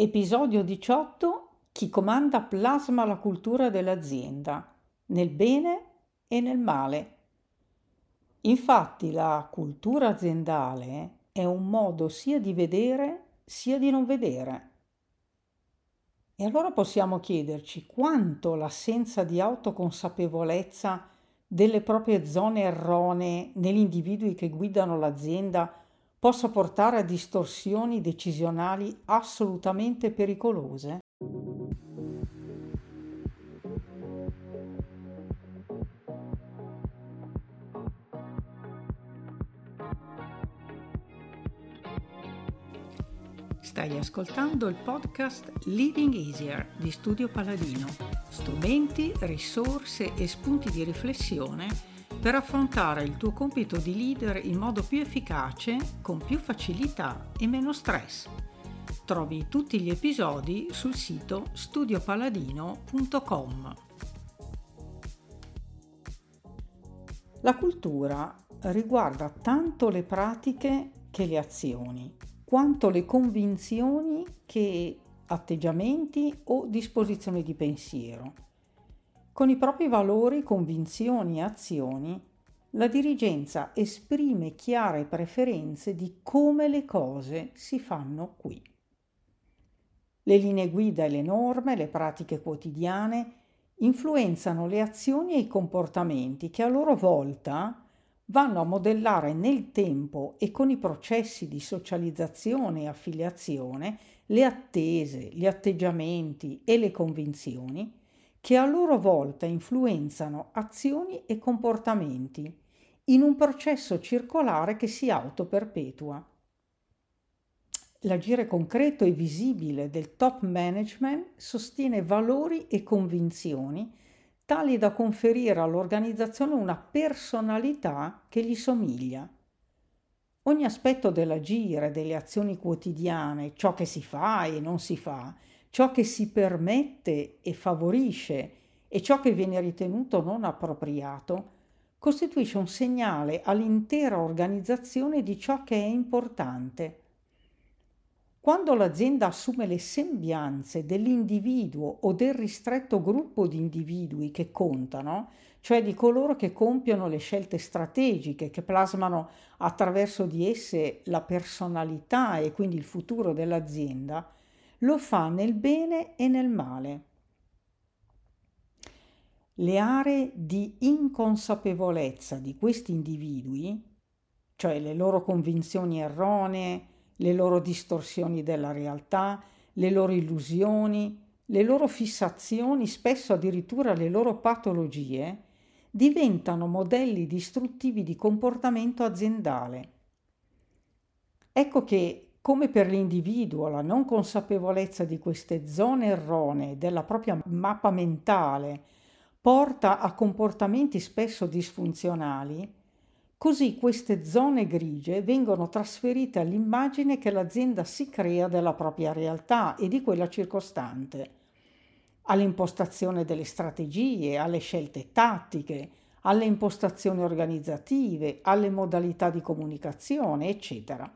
Episodio 18. Chi comanda plasma la cultura dell'azienda, nel bene e nel male. Infatti la cultura aziendale è un modo sia di vedere sia di non vedere. E allora possiamo chiederci quanto l'assenza di autoconsapevolezza delle proprie zone erronee negli individui che guidano l'azienda possa portare a distorsioni decisionali assolutamente pericolose? Stai ascoltando il podcast Leading Easier di Studio Paladino. Strumenti, risorse e spunti di riflessione per affrontare il tuo compito di leader in modo più efficace, con più facilità e meno stress. Trovi tutti gli episodi sul sito studiopaladino.com. La cultura riguarda tanto le pratiche che le azioni, quanto le convinzioni che atteggiamenti o disposizioni di pensiero. Con i propri valori, convinzioni e azioni, la dirigenza esprime chiare preferenze di come le cose si fanno qui. Le linee guida e le norme, le pratiche quotidiane influenzano le azioni e i comportamenti che a loro volta vanno a modellare nel tempo e con i processi di socializzazione e affiliazione le attese, gli atteggiamenti e le convinzioni che a loro volta influenzano azioni e comportamenti in un processo circolare che si autoperpetua. L'agire concreto e visibile del top management sostiene valori e convinzioni tali da conferire all'organizzazione una personalità che gli somiglia. Ogni aspetto dell'agire, delle azioni quotidiane, ciò che si fa e non si fa, ciò che si permette e favorisce e ciò che viene ritenuto non appropriato, costituisce un segnale all'intera organizzazione di ciò che è importante. Quando l'azienda assume le sembianze dell'individuo o del ristretto gruppo di individui che contano, cioè di coloro che compiono le scelte strategiche, che plasmano attraverso di esse la personalità e quindi il futuro dell'azienda, lo fa nel bene e nel male. Le aree di inconsapevolezza di questi individui, cioè le loro convinzioni erronee, le loro distorsioni della realtà, le loro illusioni, le loro fissazioni, spesso addirittura le loro patologie, diventano modelli distruttivi di comportamento aziendale. Ecco che come per l'individuo la non consapevolezza di queste zone erronee della propria mappa mentale porta a comportamenti spesso disfunzionali, così queste zone grigie vengono trasferite all'immagine che l'azienda si crea della propria realtà e di quella circostante, all'impostazione delle strategie, alle scelte tattiche, alle impostazioni organizzative, alle modalità di comunicazione, eccetera.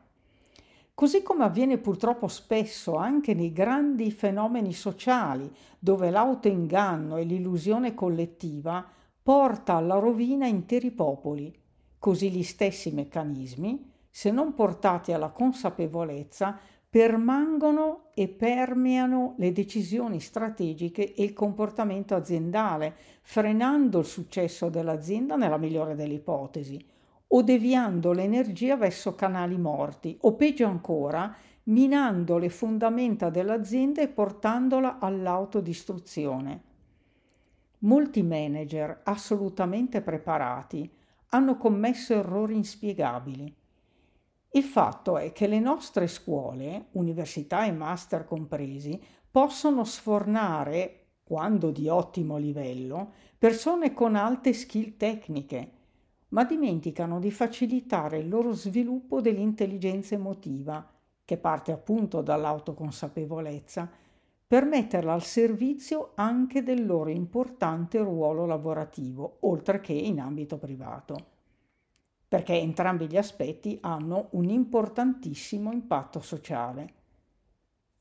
Così come avviene purtroppo spesso anche nei grandi fenomeni sociali, dove l'autoinganno e l'illusione collettiva porta alla rovina interi popoli, così gli stessi meccanismi, se non portati alla consapevolezza, permangono e permeano le decisioni strategiche e il comportamento aziendale, frenando il successo dell'azienda nella migliore delle ipotesi, o deviando l'energia verso canali morti o peggio ancora minando le fondamenta dell'azienda e portandola all'autodistruzione. Molti manager assolutamente preparati hanno commesso errori inspiegabili. Il fatto è che le nostre scuole, università e master compresi, possono sfornare, quando di ottimo livello, persone con alte skill tecniche, ma dimenticano di facilitare il loro sviluppo dell'intelligenza emotiva, che parte appunto dall'autoconsapevolezza, per metterla al servizio anche del loro importante ruolo lavorativo, oltre che in ambito privato, perché entrambi gli aspetti hanno un importantissimo impatto sociale.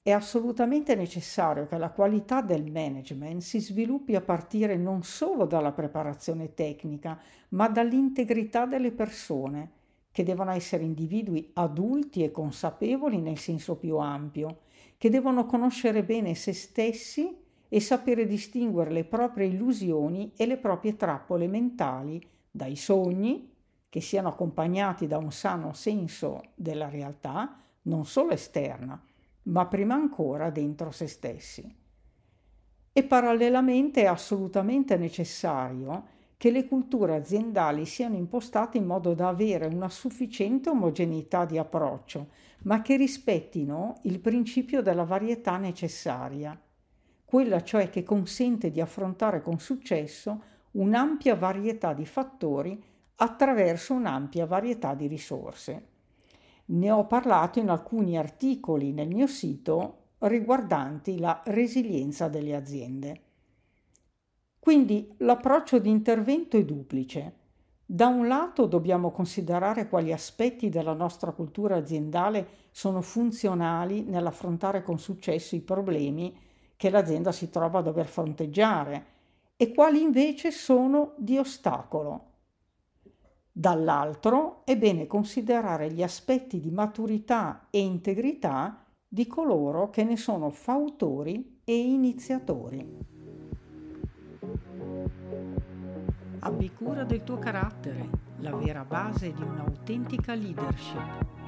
È assolutamente necessario che la qualità del management si sviluppi a partire non solo dalla preparazione tecnica, ma dall'integrità delle persone, che devono essere individui adulti e consapevoli nel senso più ampio, che devono conoscere bene se stessi e sapere distinguere le proprie illusioni e le proprie trappole mentali dai sogni, che siano accompagnati da un sano senso della realtà, non solo esterna, ma prima ancora dentro se stessi. E parallelamente è assolutamente necessario che le culture aziendali siano impostate in modo da avere una sufficiente omogeneità di approccio, ma che rispettino il principio della varietà necessaria, quella cioè che consente di affrontare con successo un'ampia varietà di fattori attraverso un'ampia varietà di risorse. Ne ho parlato in alcuni articoli nel mio sito riguardanti la resilienza delle aziende. Quindi l'approccio di intervento è duplice. Da un lato dobbiamo considerare quali aspetti della nostra cultura aziendale sono funzionali nell'affrontare con successo i problemi che l'azienda si trova a dover fronteggiare e quali invece sono di ostacolo Dall'altro è bene considerare gli aspetti di maturità e integrità di coloro che ne sono fautori e iniziatori. Abbi cura del tuo carattere, la vera base di un'autentica leadership.